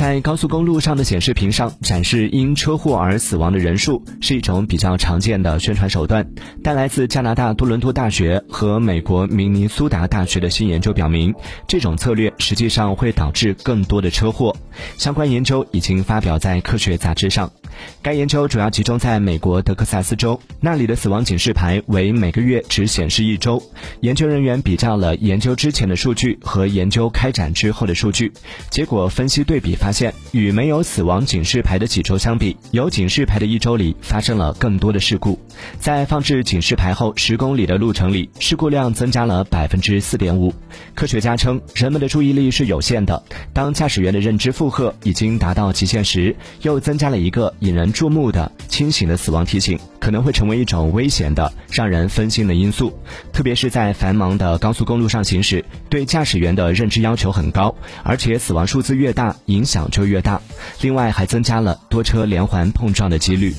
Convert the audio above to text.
在高速公路上的显示屏上展示因车祸而死亡的人数是一种比较常见的宣传手段，但来自加拿大多伦多大学和美国明尼苏达大学的新研究表明，这种策略实际上会导致更多的车祸。相关研究已经发表在科学杂志上。该研究主要集中在美国德克萨斯州，那里的死亡警示牌为每个月只显示一周。研究人员比较了研究之前的数据和研究开展之后的数据，结果分析对比发现，与没有死亡警示牌的几周相比，有警示牌的一周里发生了更多的事故。在放置警示牌后十公里的路程里，事故量增加了百分之四点五。科学家称，人们的注意力是有限的，当驾驶员的认知负荷已经达到极限时，又增加了一个。引人注目的清醒的死亡提醒，可能会成为一种危险的、让人分心的因素，特别是在繁忙的高速公路上行驶，对驾驶员的认知要求很高，而且死亡数字越大，影响就越大。另外，还增加了多车连环碰撞的几率。